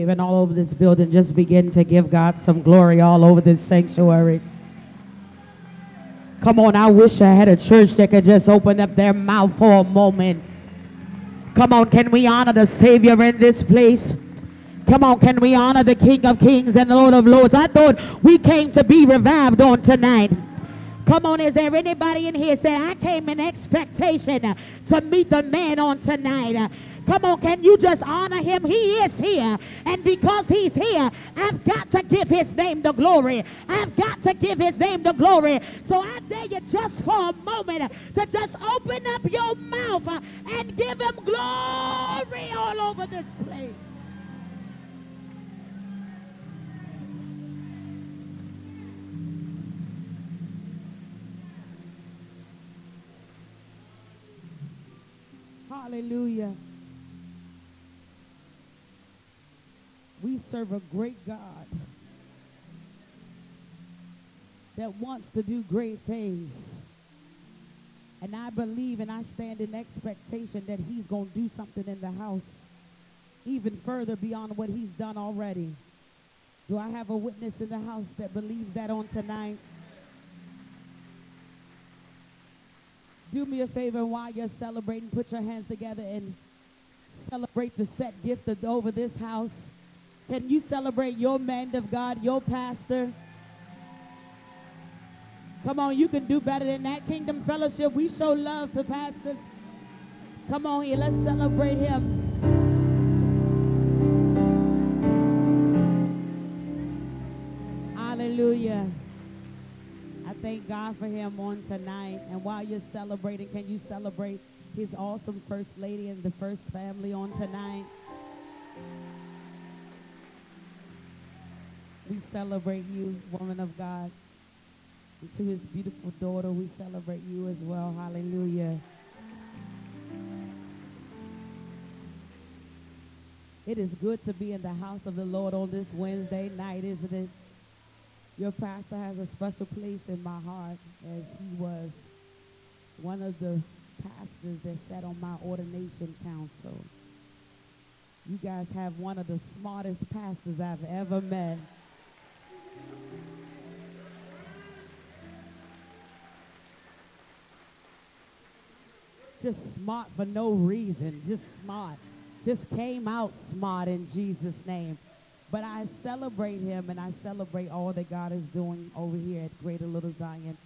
And all over this building, just begin to give God some glory all over this sanctuary. Come on, I wish I had a church that could just open up their mouth for a moment. Come on, can we honor the Savior in this place? Come on, can we honor the King of Kings and the Lord of Lords? I thought we came to be revived on tonight. Come on, is there anybody in here said, I came in expectation to meet the man on tonight? Come on, can you just honor him? He is here. And because he's here, I've got to give his name the glory. I've got to give his name the glory. So I dare you just for a moment to just open up your mouth and give him glory all over this place. Hallelujah. We serve a great God that wants to do great things. And I believe and I stand in expectation that he's going to do something in the house even further beyond what he's done already. Do I have a witness in the house that believes that on tonight? Do me a favor while you're celebrating, put your hands together and celebrate the set gift over this house. Can you celebrate your man of God, your pastor? Come on, you can do better than that. Kingdom Fellowship, we show love to pastors. Come on here, let's celebrate him. Hallelujah. I thank God for him on tonight. And while you're celebrating, can you celebrate his awesome first lady and the first family on tonight? We celebrate you, woman of God. And to his beautiful daughter, we celebrate you as well. Hallelujah. It is good to be in the house of the Lord on this Wednesday night, isn't it? Your pastor has a special place in my heart as he was one of the pastors that sat on my ordination council. You guys have one of the smartest pastors I've ever met. Just smart for no reason. Just smart. Just came out smart in Jesus' name. But I celebrate him and I celebrate all that God is doing over here at Greater Little Zion.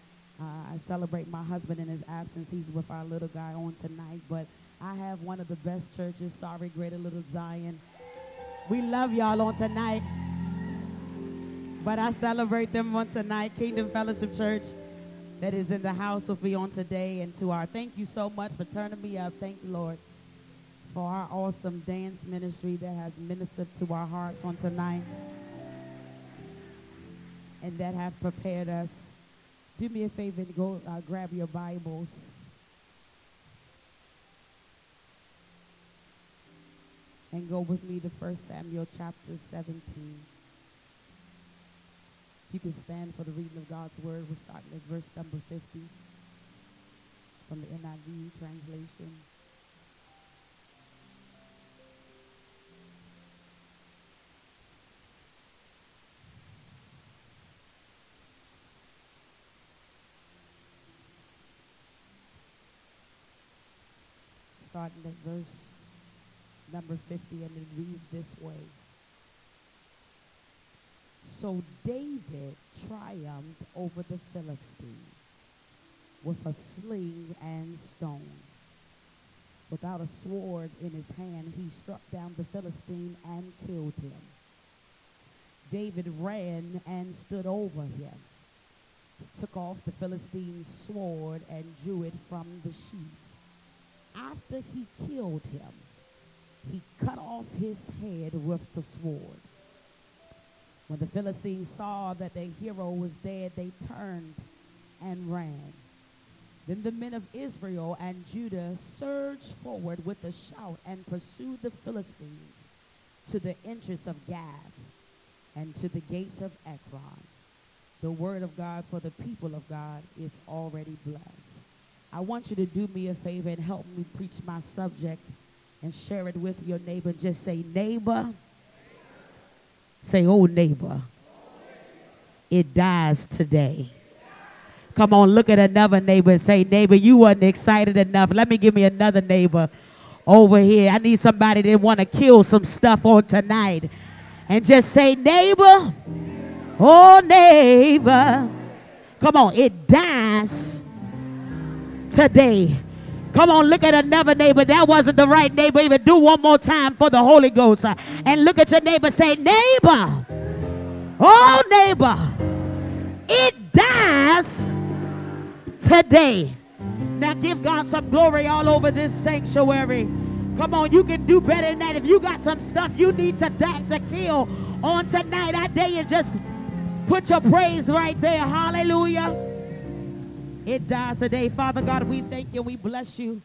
Uh, I celebrate my husband in his absence. He's with our little guy on tonight. But I have one of the best churches. Sorry, Greater Little Zion. We love y'all on tonight. But I celebrate them on tonight. Kingdom Fellowship Church that is in the house with me on today. And to our thank you so much for turning me up. Thank you, Lord, for our awesome dance ministry that has ministered to our hearts on tonight and that have prepared us. Do me a favor and go uh, grab your Bibles. And go with me to 1 Samuel chapter 17. You can stand for the reading of God's word. We're starting at verse number 50 from the NIV translation. Starting at verse number 50, and it reads this way. So David triumphed over the Philistine with a sling and stone. Without a sword in his hand, he struck down the Philistine and killed him. David ran and stood over him, took off the Philistine's sword and drew it from the sheath. After he killed him, he cut off his head with the sword. When the Philistines saw that their hero was dead, they turned and ran. Then the men of Israel and Judah surged forward with a shout and pursued the Philistines to the entrance of Gath and to the gates of Ekron. The word of God for the people of God is already blessed. I want you to do me a favor and help me preach my subject and share it with your neighbor. Just say, neighbor, Say, oh, neighbor, it dies today. Come on, look at another neighbor and say, neighbor, you wasn't excited enough. Let me give me another neighbor over here. I need somebody that want to kill some stuff on tonight. And just say, neighbor, oh, neighbor. Come on, it dies today. Come on, look at another neighbor. That wasn't the right neighbor. Even do one more time for the Holy Ghost. Uh, and look at your neighbor. Say, neighbor. Oh, neighbor. It dies today. Now give God some glory all over this sanctuary. Come on, you can do better than that. If you got some stuff you need to die to kill on tonight, I dare you just put your praise right there. Hallelujah. It dies today. Father God, we thank you. We bless you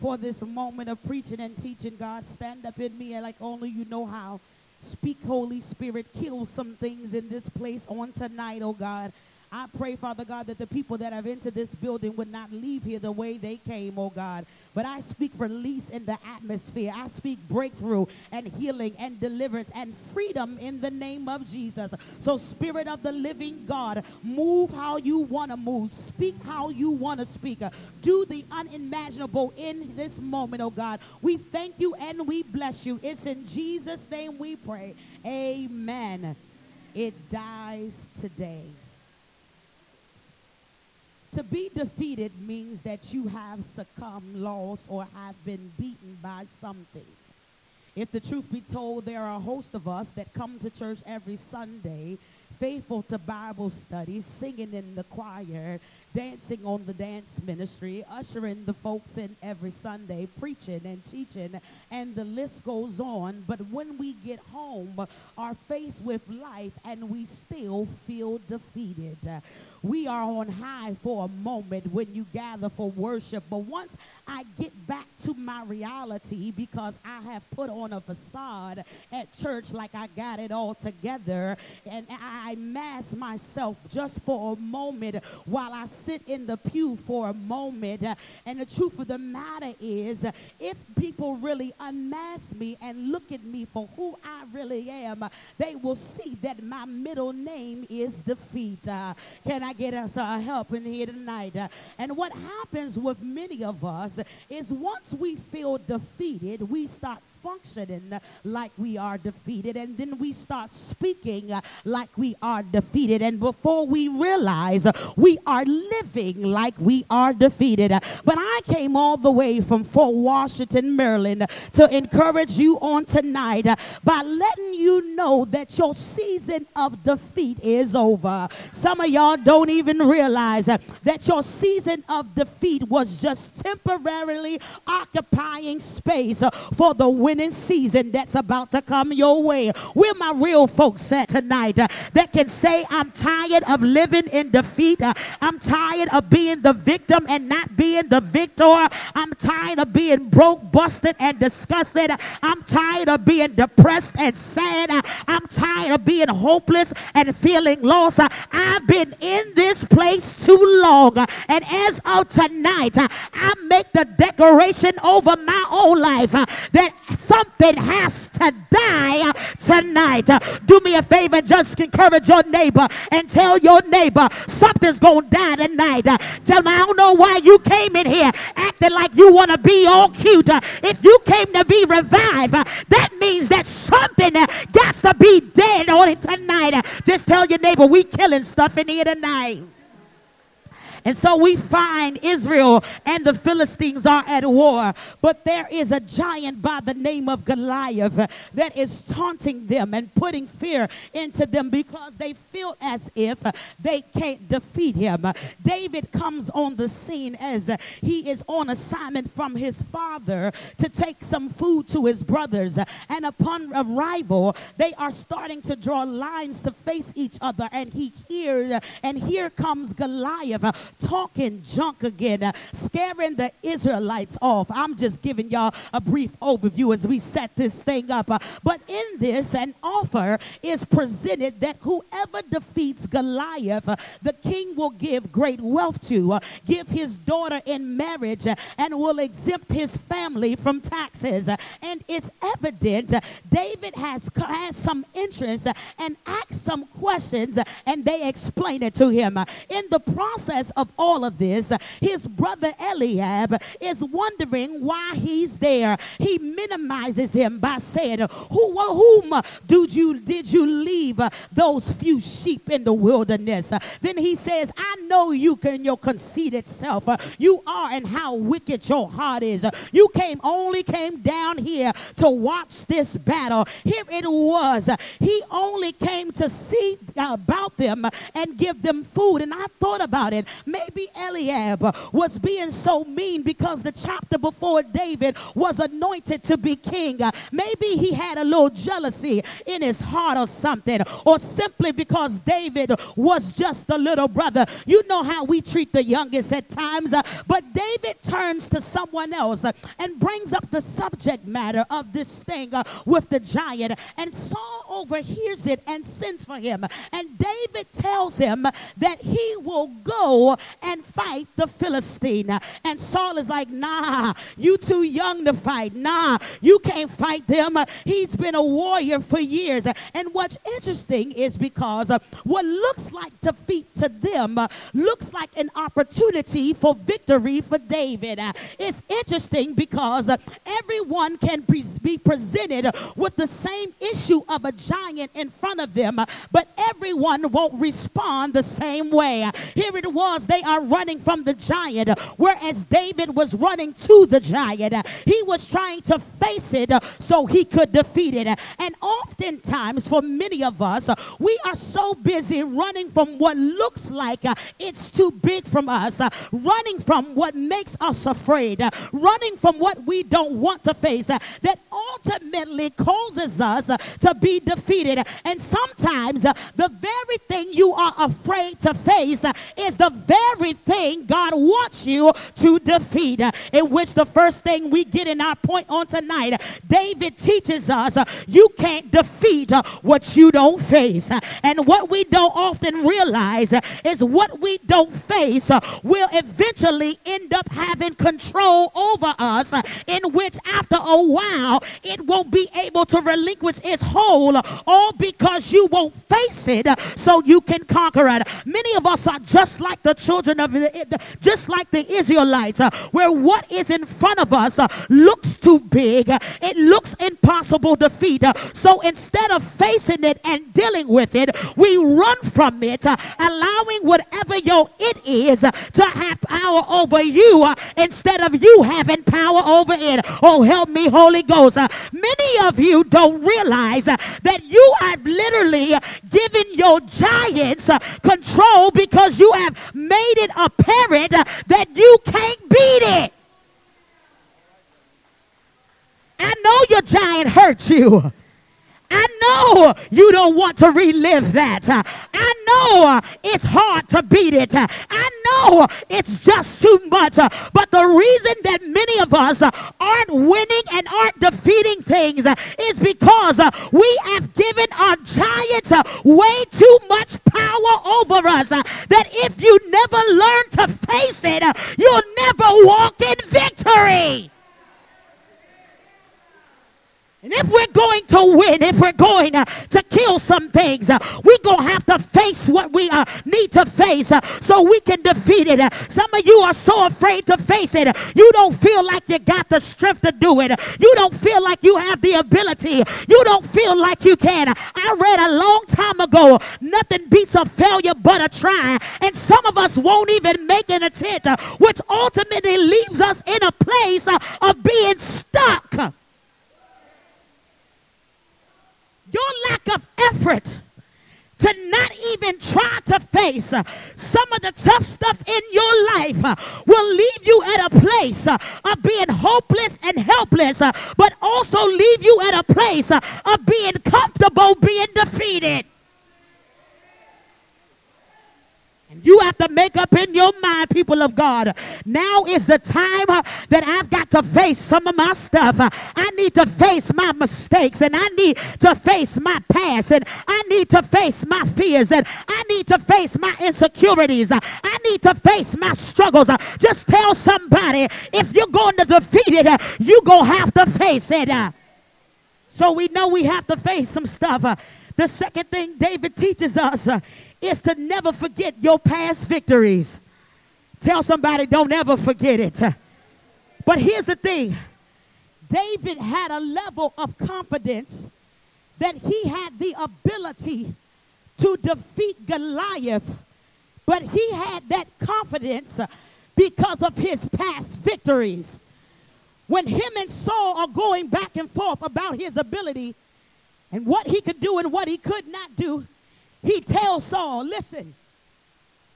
for this moment of preaching and teaching, God. Stand up in me like only you know how. Speak, Holy Spirit. Kill some things in this place on tonight, oh God. I pray, Father God, that the people that have entered this building would not leave here the way they came, oh God. But I speak release in the atmosphere. I speak breakthrough and healing and deliverance and freedom in the name of Jesus. So, Spirit of the living God, move how you want to move. Speak how you want to speak. Do the unimaginable in this moment, oh God. We thank you and we bless you. It's in Jesus' name we pray. Amen. It dies today. To be defeated means that you have succumbed, lost, or have been beaten by something. If the truth be told, there are a host of us that come to church every Sunday, faithful to Bible studies, singing in the choir, dancing on the dance ministry, ushering the folks in every Sunday, preaching and teaching, and the list goes on. But when we get home, are faced with life and we still feel defeated. We are on high for a moment when you gather for worship. But once I get back to my reality because I have put on a facade at church like I got it all together and I mask myself just for a moment while I sit in the pew for a moment. And the truth of the matter is, if people really unmask me and look at me for who I really am, they will see that my middle name is defeat. Uh, can I get us uh, help in here tonight. Uh, and what happens with many of us is once we feel defeated, we start functioning like we are defeated. And then we start speaking like we are defeated. And before we realize we are living like we are defeated. But I came all the way from Fort Washington, Maryland to encourage you on tonight by letting you know that your season of defeat is over. Some of y'all don't even realize that your season of defeat was just temporarily occupying space for the winning season that's about to come your way. Where my real folks at tonight uh, that can say, I'm tired of living in defeat. Uh, I'm tired of being the victim and not being the victor. I'm tired of being broke, busted, and disgusted. I'm tired of being depressed and sad. I'm tired of being hopeless and feeling lost. I've been in this place too long. And as of tonight, I make the declaration over my own life that something has to die tonight. Do me a favor, just encourage your neighbor and tell your neighbor something's going to die tonight. Tell them, I don't know why you came in here acting like you want to be all cute. If you came to be revived, that means that something got to be dead on it tonight. Just tell your neighbor, we killing stuff in here tonight. And so we find Israel and the Philistines are at war. But there is a giant by the name of Goliath that is taunting them and putting fear into them because they feel as if they can't defeat him. David comes on the scene as he is on assignment from his father to take some food to his brothers. And upon arrival, they are starting to draw lines to face each other. And he hears, and here comes Goliath talking junk again, uh, scaring the Israelites off. I'm just giving y'all a brief overview as we set this thing up. Uh, but in this, an offer is presented that whoever defeats Goliath, uh, the king will give great wealth to, uh, give his daughter in marriage, uh, and will exempt his family from taxes. Uh, and it's evident David has, has some interest and asks some questions, and they explain it to him. In the process of all of this, his brother Eliab is wondering why he's there. He minimizes him by saying, Who, Whom did you, did you leave those few sheep in the wilderness? Then he says, I know you can your conceited self. You are and how wicked your heart is. You came only came down here to watch this battle. Here it was. He only came to see about them and give them food. And I thought about it. Maybe Eliab was being so mean because the chapter before David was anointed to be king. Maybe he had a little jealousy in his heart or something. Or simply because David was just a little brother. You know how we treat the youngest at times. But David turns to someone else and brings up the subject matter of this thing with the giant. And Saul overhears it and sends for him. And David tells him that he will go and fight the Philistine. And Saul is like, nah, you too young to fight. Nah, you can't fight them. He's been a warrior for years. And what's interesting is because what looks like defeat to them looks like an opportunity for victory for David. It's interesting because everyone can be presented with the same issue of a giant in front of them, but everyone won't respond the same way. Here it was, they are running from the giant, whereas David was running to the giant. He was trying to face it so he could defeat it. And oftentimes, for many of us, we are so busy running from what looks like it's too big from us, running from what makes us afraid, running from what we don't want to face, that ultimately causes us to be defeated. And sometimes the very thing you are afraid to face is the very thing God wants you to defeat. In which the first thing we get in our point on tonight, David teaches us you can't defeat what you don't face. And what we don't often realize is what we don't face will eventually end up having control over us, in which after a while it won't be able to relinquish its hold all because you won't face it so you can conquer it. Many of us are just like the children of the, just like the Israelites, uh, where what is in front of us uh, looks too big, uh, it looks impossible to defeat. Uh, so instead of facing it and dealing with it, we run from it, uh, allowing whatever your it is uh, to have power over you instead of you having power over it. Oh, help me, Holy Ghost. Many of you don't realize that you have literally given your giants control because you have made it apparent that you can't beat it. I know your giant hurt you. I know you don't want to relive that. I know it's hard to beat it. I know it's just too much. But the reason that many of us aren't winning and aren't defeating things is because we have given our giants way too much power over us that if you never learn to face it, you'll never walk in victory. And if we're going to win, if we're going uh, to kill some things, uh, we're going to have to face what we uh, need to face uh, so we can defeat it. some of you are so afraid to face it. You don't feel like you got the strength to do it. You don't feel like you have the ability. You don't feel like you can. I read a long time ago, nothing beats a failure but a try. And some of us won't even make an attempt, uh, which ultimately leaves us in a place uh, of being stuck. Your lack of effort to not even try to face uh, some of the tough stuff in your life uh, will leave you at a place uh, of being hopeless and helpless, but also leave you at a place of being comfortable being defeated. You have to make up in your mind, people of God. Now is the time uh, that I've got to face some of my stuff. Uh, I need to face my mistakes and I need to face my past and I need to face my fears and I need to face my insecurities. Uh, I need to face my struggles. Just tell somebody if you're going to defeat it, you're going to have to face it. So we know we have to face some stuff. The second thing David teaches us is to never forget your past victories. Tell somebody, don't ever forget it. But here's the thing David had a level of confidence that he had the ability to defeat Goliath, but he had that confidence because of his past victories. When him and Saul are going back and forth about his ability and what he could do and what he could not do, he tells Saul, listen,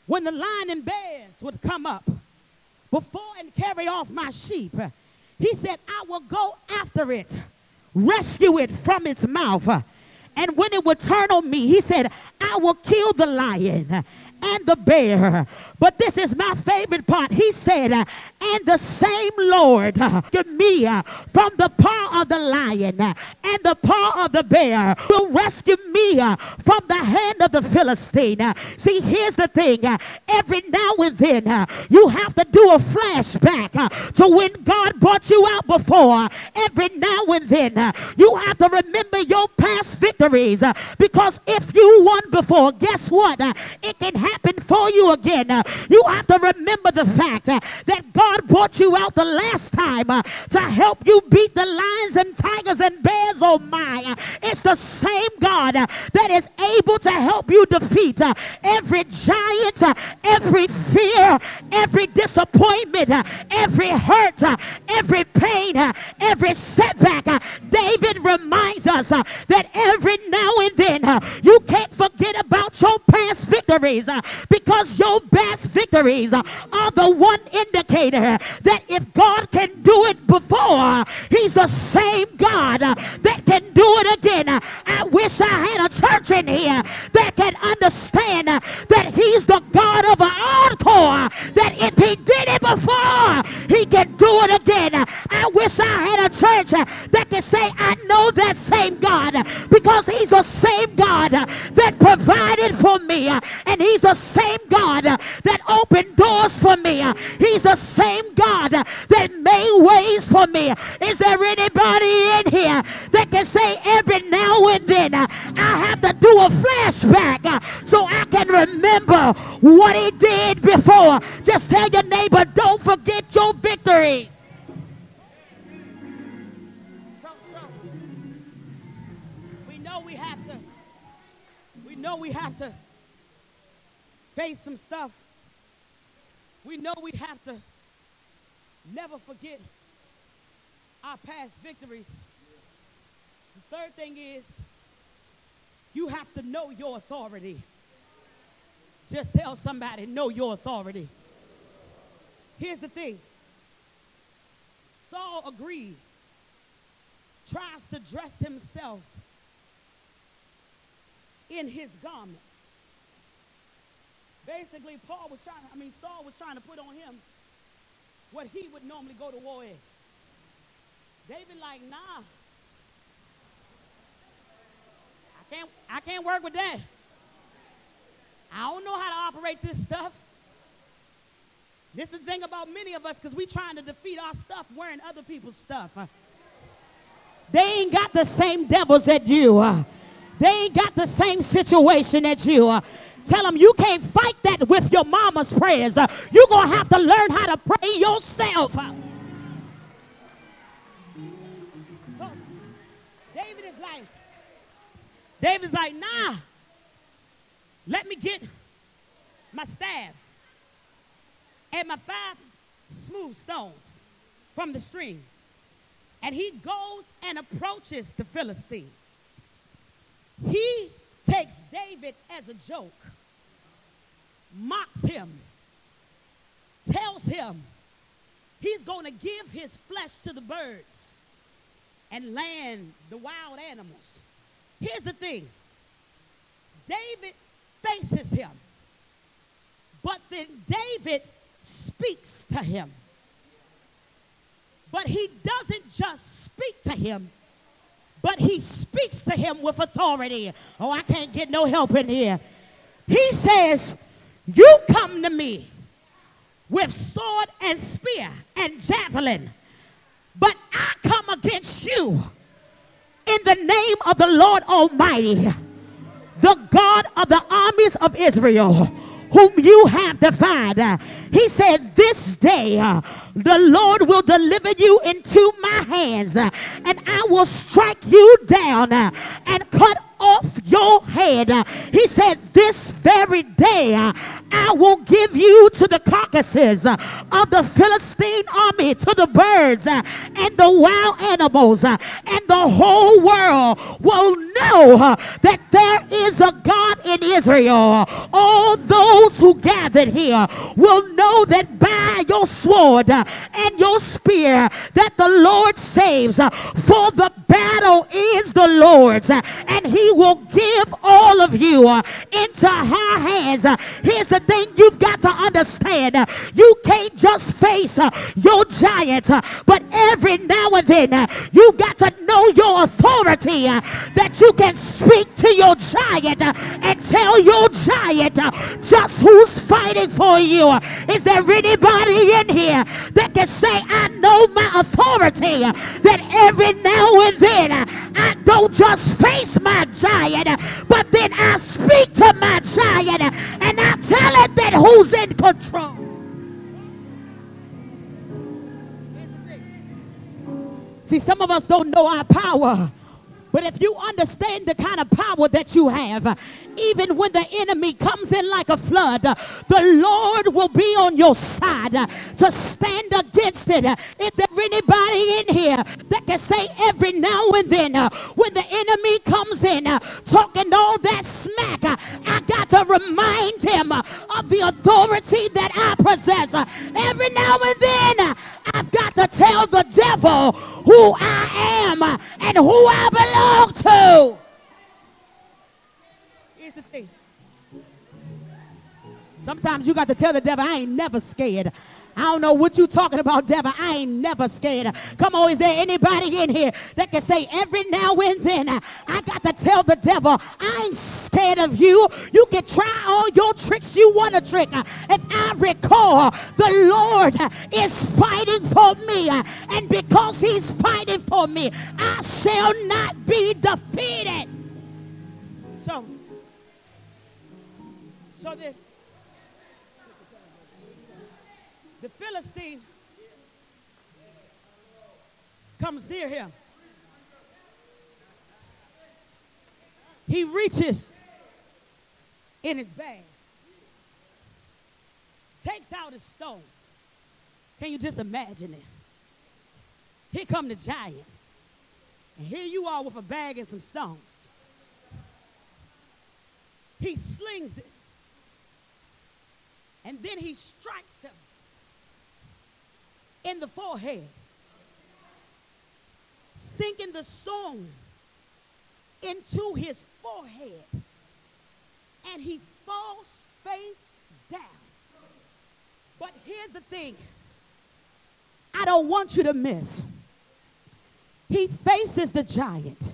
when the lion and bears would come up before and carry off my sheep, he said, I will go after it, rescue it from its mouth. And when it would turn on me, he said, I will kill the lion and the bear. But this is my favorite part. He said, and the same Lord give me uh, from the paw of the lion uh, and the paw of the bear will rescue me from the hand of the Philistine. Uh, see, here's the thing. Uh, every now and then uh, you have to do a flashback uh, to when God brought you out before. Every now and then you have to remember your past victories because if you won before, guess what? it can happen for you again. you have to remember the fact that God God brought you out the last time uh, to help you beat the lions and tigers and bears, oh my. Uh, it's the same God uh, that is able to help you defeat uh, every giant, uh, every fear, every disappointment, uh, every hurt, every pain, every setback. David reminds us that every now and then you can't forget about your past victories because your past victories are the one indicator that if God can do it before, he's the same God that can do it again. I wish I had a church in here that can understand that he's the God of an encore, that if he did it before, he can do it again. I wish I had a church that can say, I know that same God because he's the same God that provided for me and he's the same God that opened doors for me. He's the same same God that made ways for me. Is there anybody in here that can say every now and then I have to do a flashback uh, so I can remember what he did before? Just tell your neighbor, don't forget your victories. We know we have to. We know we have to face some stuff. We know we have to Never forget our past victories. The third thing is you have to know your authority. Just tell somebody, know your authority. Here's the thing Saul agrees, tries to dress himself in his garments. Basically, Paul was trying, I mean, Saul was trying to put on him what he would normally go to war in. David like, nah. I can't, I can't work with that. I don't know how to operate this stuff. This is the thing about many of us because we trying to defeat our stuff wearing other people's stuff. Uh, they ain't got the same devils that you. Uh, they ain't got the same situation that you. Uh, Tell them you can't fight that with your mama's prayers. Uh, you're going to have to learn how to pray yourself. Uh, so David is like, David's like, nah, let me get my staff and my five smooth stones from the stream. And he goes and approaches the Philistine. He takes David as a joke mocks him, tells him he's going to give his flesh to the birds and land the wild animals. Here's the thing David faces him. But then David speaks to him. But he doesn't just speak to him, but he speaks to him with authority. Oh, I can't get no help in here. He says, You come to me with sword and spear and javelin, but I come against you in the name of the Lord Almighty, the God of the armies of Israel, whom you have defied. He said, This day uh, the Lord will deliver you into my hands, uh, and I will strike you down uh, and cut off your head. He said, This very day I will give you to the carcasses uh, of the Philistine army, to the birds uh, and the wild animals, uh, and the whole world will know that there is a God in Israel. All those who gathered here will know that by your sword and your spear that the Lord saves. For the battle is the Lord's, and he will give all of you uh, into her hands. Uh, here's the thing you've got to understand. Uh, you can't just face uh, your giant, uh, but every now and then uh, you got to know your authority that you can speak to your giant and tell your giant just who's fighting for you. Is there anybody in here that can say, I know my authority, that every now and then I don't just face my giant, See, some of us don't know our power. But if you understand the kind of power that you have, even when the enemy comes in like a flood, the Lord will be on your side to stand against it. Is there anybody in here that can say every now and then when the enemy comes in talking all that smack, I got to remind him of the authority that I possess. Every now and then I've got to tell the devil who I am and who I belong to. Here's the thing. Sometimes you got to tell the devil, I ain't never scared. I don't know what you're talking about, devil. I ain't never scared. Come on, is there anybody in here that can say every now and then, I got to tell the devil, I ain't scared of you. You can try all your tricks you want to trick. If I recall, the Lord is fighting for me. And because he's fighting for me, I shall not be defeated. So, so that the Philistine comes near him. He reaches in his bag, takes out a stone. Can you just imagine it? Here come the giant. And here you are with a bag and some stones. He slings it. And then he strikes him in the forehead, sinking the stone into his forehead, and he falls face down. But here's the thing I don't want you to miss. He faces the giant.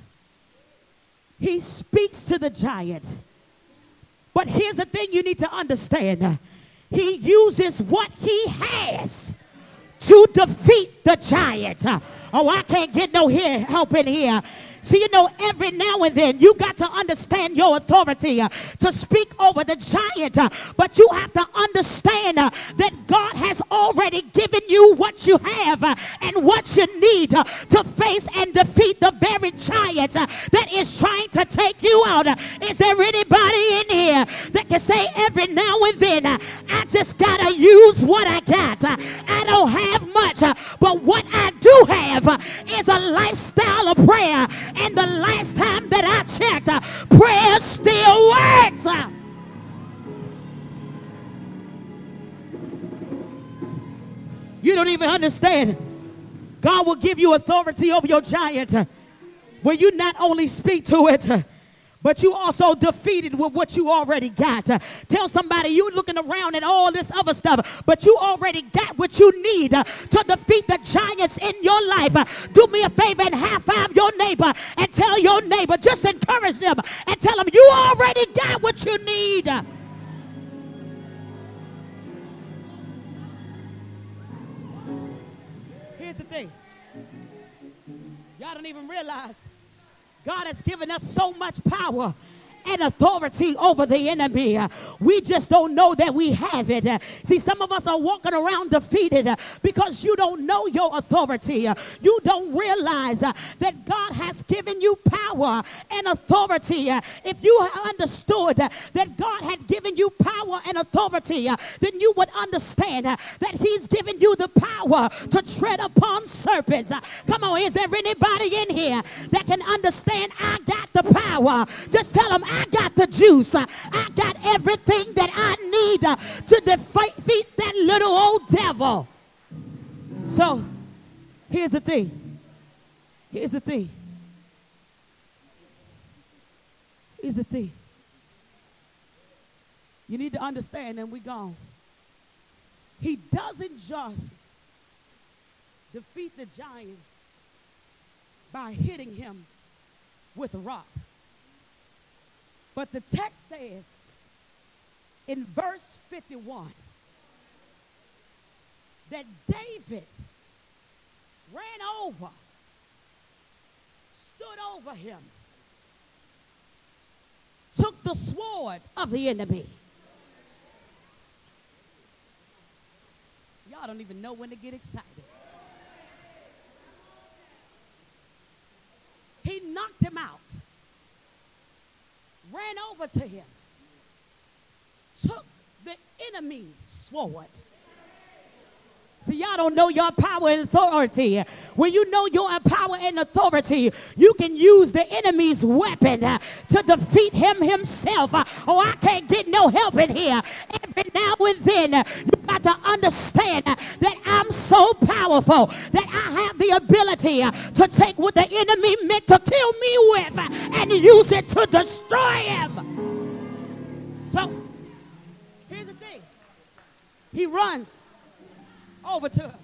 He speaks to the giant. But here's the thing you need to understand. He uses what he has to defeat the giant. Oh, I can't get no help in here. See, you know, every now and then you got to understand your authority uh, to speak over the giant, uh, but you have to understand uh, that already given you what you have uh, and what you need uh, to face and defeat the very giant uh, that is trying to take you out. Is there anybody in here that can say every now and then, I just got to use what I got? I don't have much, but what I do have is a lifestyle of prayer and the last time that I checked, prayer still works. You don't even understand. God will give you authority over your giant uh, where you not only speak to it, uh, but you also defeated with what you already got. Uh, tell somebody you're looking around at all this other stuff, but you already got what you need to defeat the giants in your life. Do me a favor and high five your neighbor and tell your neighbor, just encourage them and tell them you already got what you need. Here's the thing. Y'all don't even realize God has given us so much power and authority over the enemy. We just don't know that we have it. See, some of us are walking around defeated because you don't know your authority. You don't realize that God has given you power and authority. If you understood that God had given you power and authority, then you would understand that he's given you the power to tread upon serpents. Come on, is there anybody in here that can understand I got the power? Just tell them I got the juice. I got everything that I need uh, to defeat that little old devil. So, here's the thing. Here's the thing. Here's the thing. You need to understand, and we gone. He doesn't just defeat the giant by hitting him with a rock. But the text says in verse 51 that David ran over, stood over him, took the sword of the enemy. Y'all don't even know when to get excited. He knocked him out ran over to him, took the enemy's sword. See, y'all don't know your power and authority. When you know your power and authority, you can use the enemy's weapon uh, to defeat him himself. Uh, oh, I can't get no help in here. Every now and then, uh, you to understand that I'm so powerful that I have the ability to take what the enemy meant to kill me with and use it to destroy him. So, here's the thing. He runs over to him.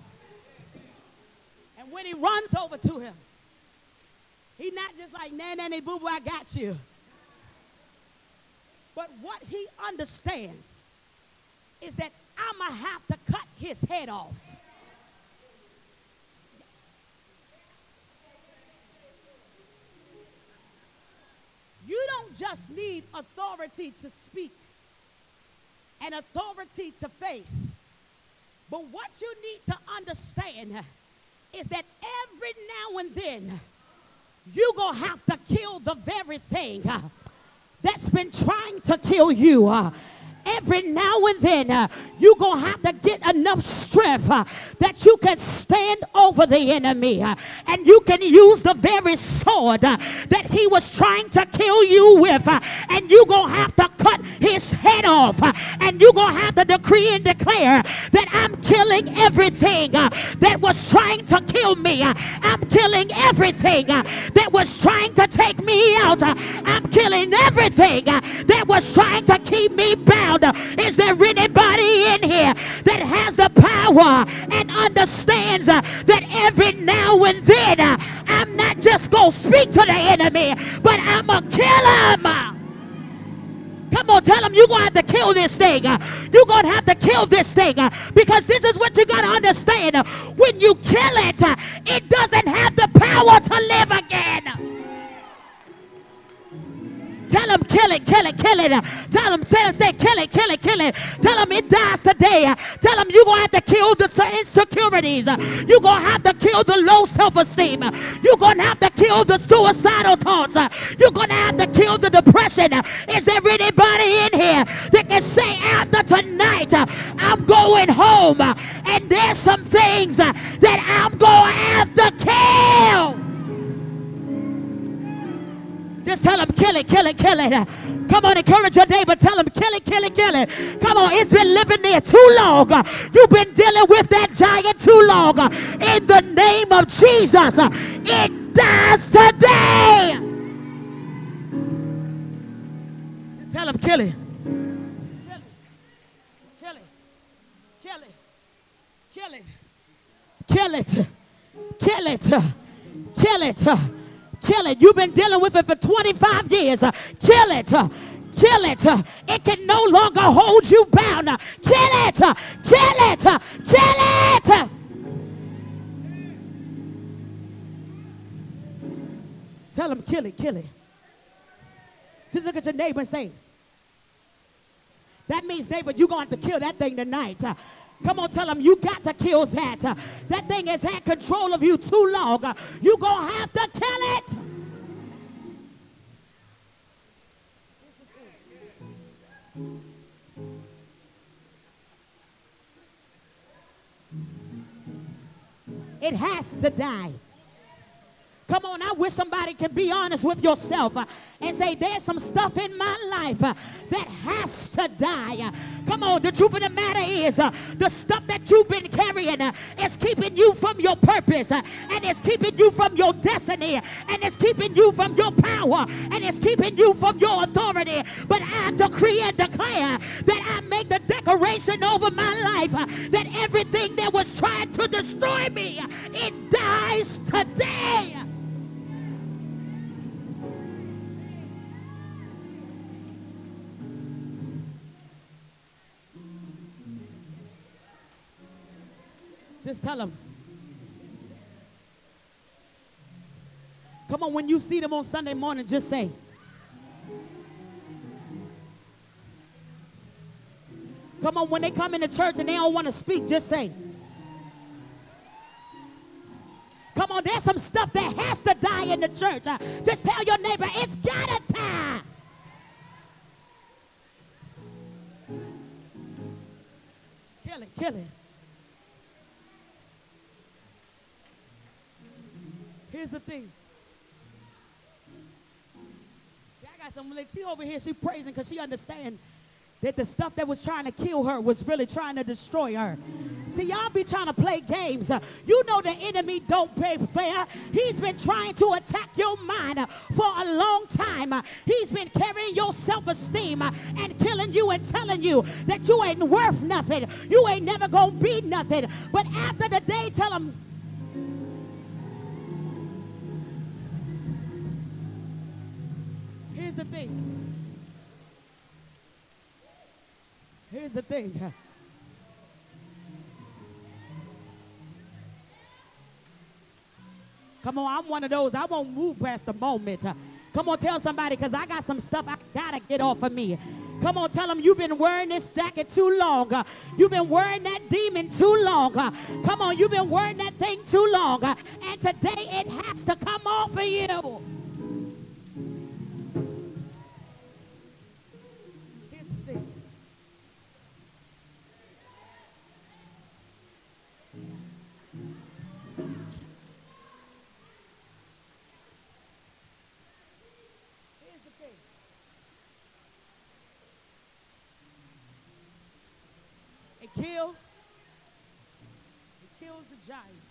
And when he runs over to him, he's not just like, nah, nanny, boo boo, I got you. But what he understands is that I'm going to have to cut his head off. You don't just need authority to speak and authority to face. But what you need to understand is that every now and then you're going to have to kill the very thing that's been trying to kill you every now and then uh, you're going to have to get enough strength uh, that you can stand over the enemy uh, and you can use the very sword uh, that he was trying to kill you with uh, and you're going to have to cut his head off uh, and you're going to have to decree and declare that I'm killing everything that was trying to kill me. I'm killing everything that was trying to take me out. I'm killing everything that was trying to keep me bound Is there anybody in here that has the power and understands uh, that every now and then uh, I'm not just going to speak to the enemy, but I'm going to kill him? Come on, tell them you're going to have to kill this thing. You're going to have to kill this thing because this is what you got to understand. When you kill it, it doesn't have the power to live again. Tell them, kill it, kill it, kill it. Tell them, say, say, kill it, kill it, kill it. Tell them it dies today. Tell them you're going to have to kill the insecurities. You're going to have to kill the low self-esteem. You're going to have to kill the suicidal thoughts. You're going to have to kill the depression. Is there anybody in here that can say after tonight, I'm going home and there's some things that I'm going to have to kill? Just tell them, kill it, kill it, kill it. Come on, encourage your neighbor. Tell them, kill it, kill it, kill it. Come on, it's been living there too long. You've been dealing with that giant too long. In the name of Jesus, it dies today. Just tell him, kill it. Kill it. Kill it. Kill it. Kill it. Kill it. Kill it. Kill it. You've been dealing with it for 25 years. Kill it. Kill it. It can no longer hold you bound. Kill it. Kill it. Kill it. Tell them, kill it, kill it. Just look at your neighbor and say, that means, neighbor, you're going to have to kill that thing tonight. Come on, tell them you got to kill that. That thing has had control of you too long. You're going to have to kill it. It has to die. Come on, I wish somebody can be honest with yourself uh, and say, there's some stuff in my life uh, that has to die. Uh, come on, the truth of the matter is uh, the stuff that you've been carrying uh, is keeping you from your purpose uh, and it's keeping you from your destiny and it's keeping you from your power and it's keeping you from your authority. But I decree and declare that I make the declaration over my life that everything that was trying to destroy me, it dies today. Just tell them. Come on, when you see them on Sunday morning, just say, Come on, when they come into church and they don't want to speak, just say. Come on, there's some stuff that has to die in the church. Uh, just tell your neighbor, it's gotta die. Kill it, kill it. Here's the thing. I got some. She over here. She praising because she understands that the stuff that was trying to kill her was really trying to destroy her. See, y'all be trying to play games. You know the enemy don't play fair. He's been trying to attack your mind for a long time. He's been carrying your self-esteem and killing you and telling you that you ain't worth nothing. You ain't never gonna be nothing. But after the day, tell him, Here's the thing. Here's the thing. Come on, I'm one of those. I won't move past the moment. Come on, tell somebody because I got some stuff I got to get off of me. Come on, tell them you've been wearing this jacket too long. You've been wearing that demon too long. Come on, you've been wearing that thing too long. And today it has to come off of you. Kill, kills the giant.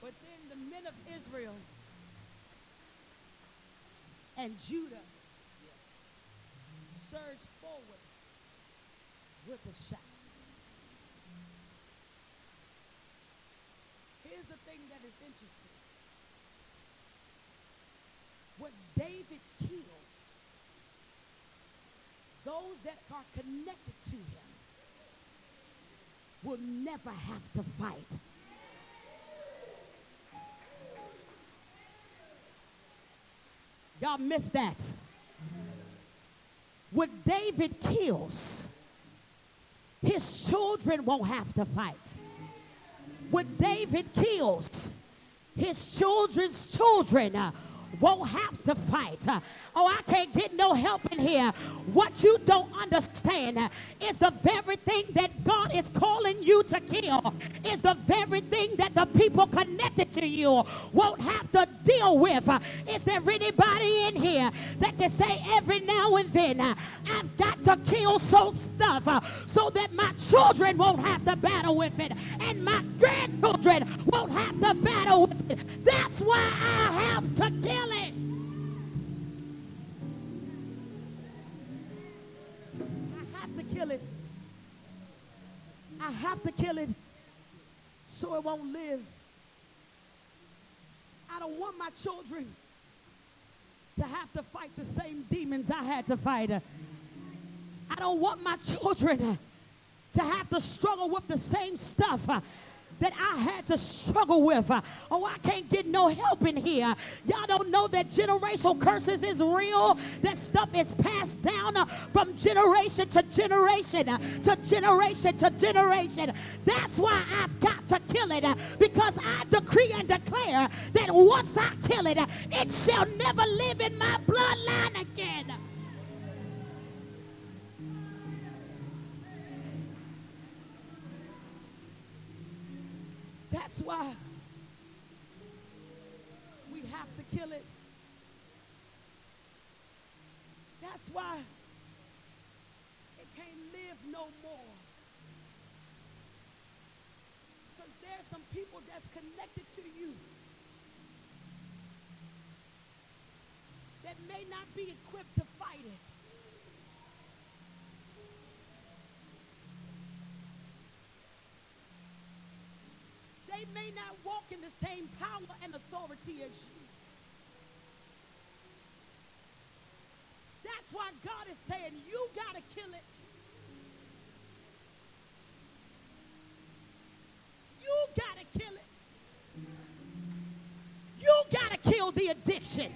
But then the men of Israel and Judah surged forward with a shout. Here's the thing that is interesting. What David kills, those that are connected to him will never have to fight. Y'all missed that. What David kills, his children won't have to fight. What David kills, his children's children uh, won't have to fight. Oh, I can't get no help in here. What you don't understand is the very thing that God is calling you to kill, is the very thing that the people connected to you won't have to deal with. Is there anybody in here that can say every now and then, I've got to kill some stuff so that my children won't have to battle with it and my grandchildren won't have to battle with it? That's why I have to kill it. I have to kill it. I have to kill it so it won't live. I don't want my children to have to fight the same demons I had to fight. I don't want my children to have to struggle with the same stuff that I had to struggle with. Oh, I can't get no help in here. Y'all don't know that generational curses is real. That stuff is passed down from generation to generation to generation to generation. That's why I've got to kill it because I decree and declare that once I kill it, it shall never live in my bloodline again. That's why we have to kill it. That's why it can't live no more. Because there's some people that's connected to you that may not be equipped to fight it. May not walk in the same power and authority as you. That's why God is saying, you got to kill it. You got to kill it. You got to kill the addiction.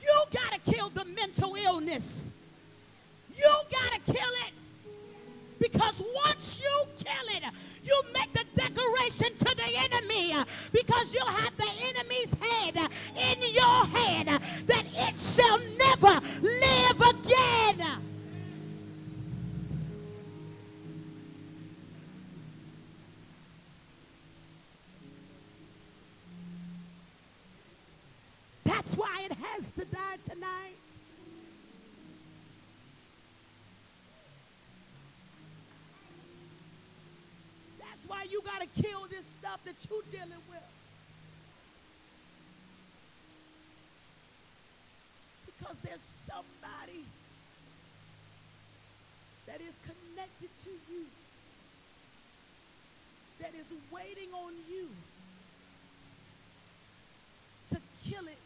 You got to kill the mental illness. Because you have the enemy's head in your hand that it shall never live again. That's why it has to die tonight. That's why you got to kill this stuff that you're dealing with. Because there's somebody that is connected to you, that is waiting on you to kill it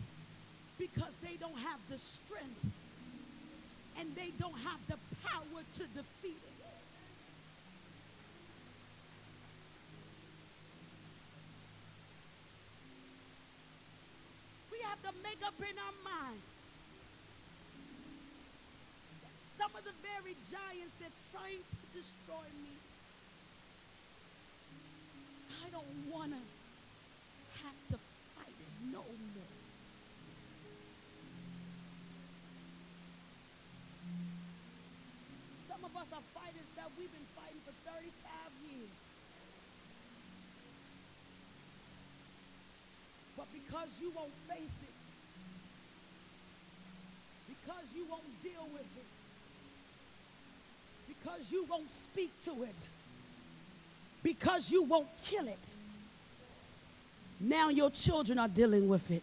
because they don't have the strength and they don't have the power to defeat it. We have to make up in our minds that some of the very giants that's trying to destroy me, I don't want to have to fight it no more. Some of us are fighters that we've been fighting for 35 years. But because you won't face it, because you won't deal with it, because you won't speak to it, because you won't kill it, now your children are dealing with it.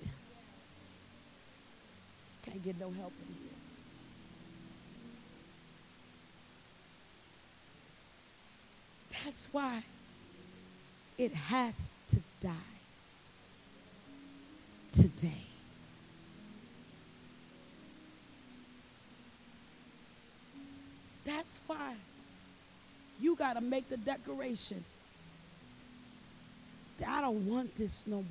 Can't get no help in here. That's why it has to die today. That's why you got to make the declaration I don't want this no more.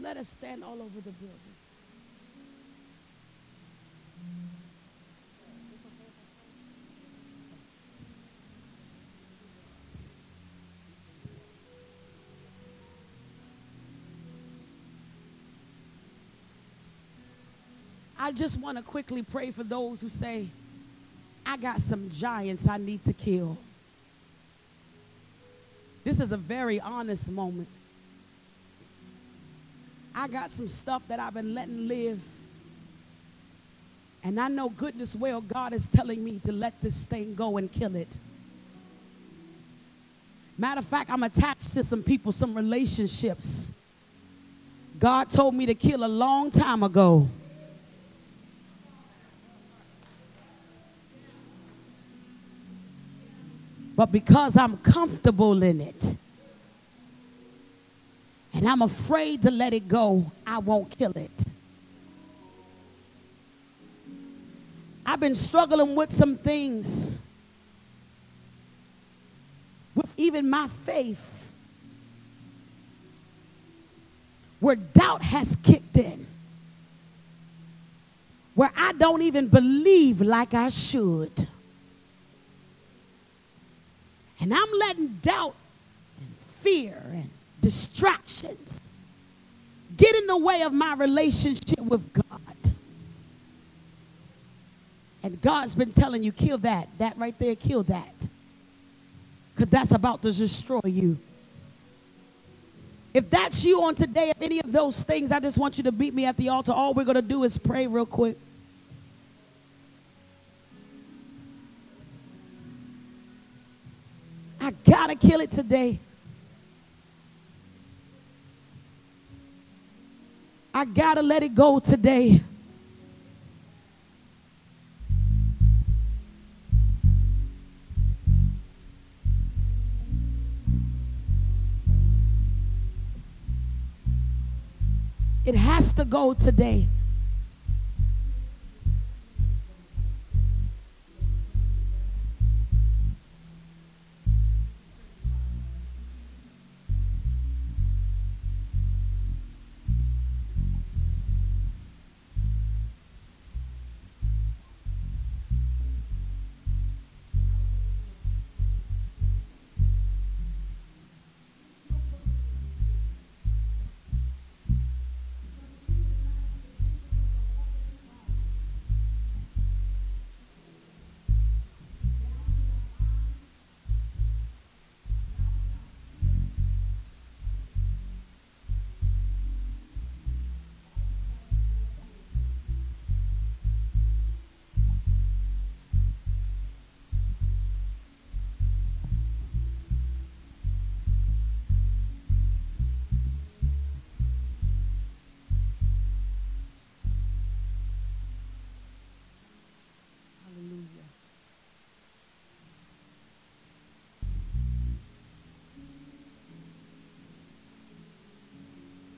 Let us stand all over the building. I just want to quickly pray for those who say, I got some giants I need to kill. This is a very honest moment. I got some stuff that I've been letting live. And I know goodness well God is telling me to let this thing go and kill it. Matter of fact, I'm attached to some people, some relationships God told me to kill a long time ago. But because I'm comfortable in it and I'm afraid to let it go, I won't kill it. I've been struggling with some things, with even my faith where doubt has kicked in, where I don't even believe like I should. And I'm letting doubt and fear and distractions get in the way of my relationship with God. And God's been telling you, kill that. That right there, kill that. Because that's about to destroy you. If that's you on today, if any of those things, I just want you to beat me at the altar. All we're going to do is pray real quick. I got to kill it today. I got to let it go today. It has to go today.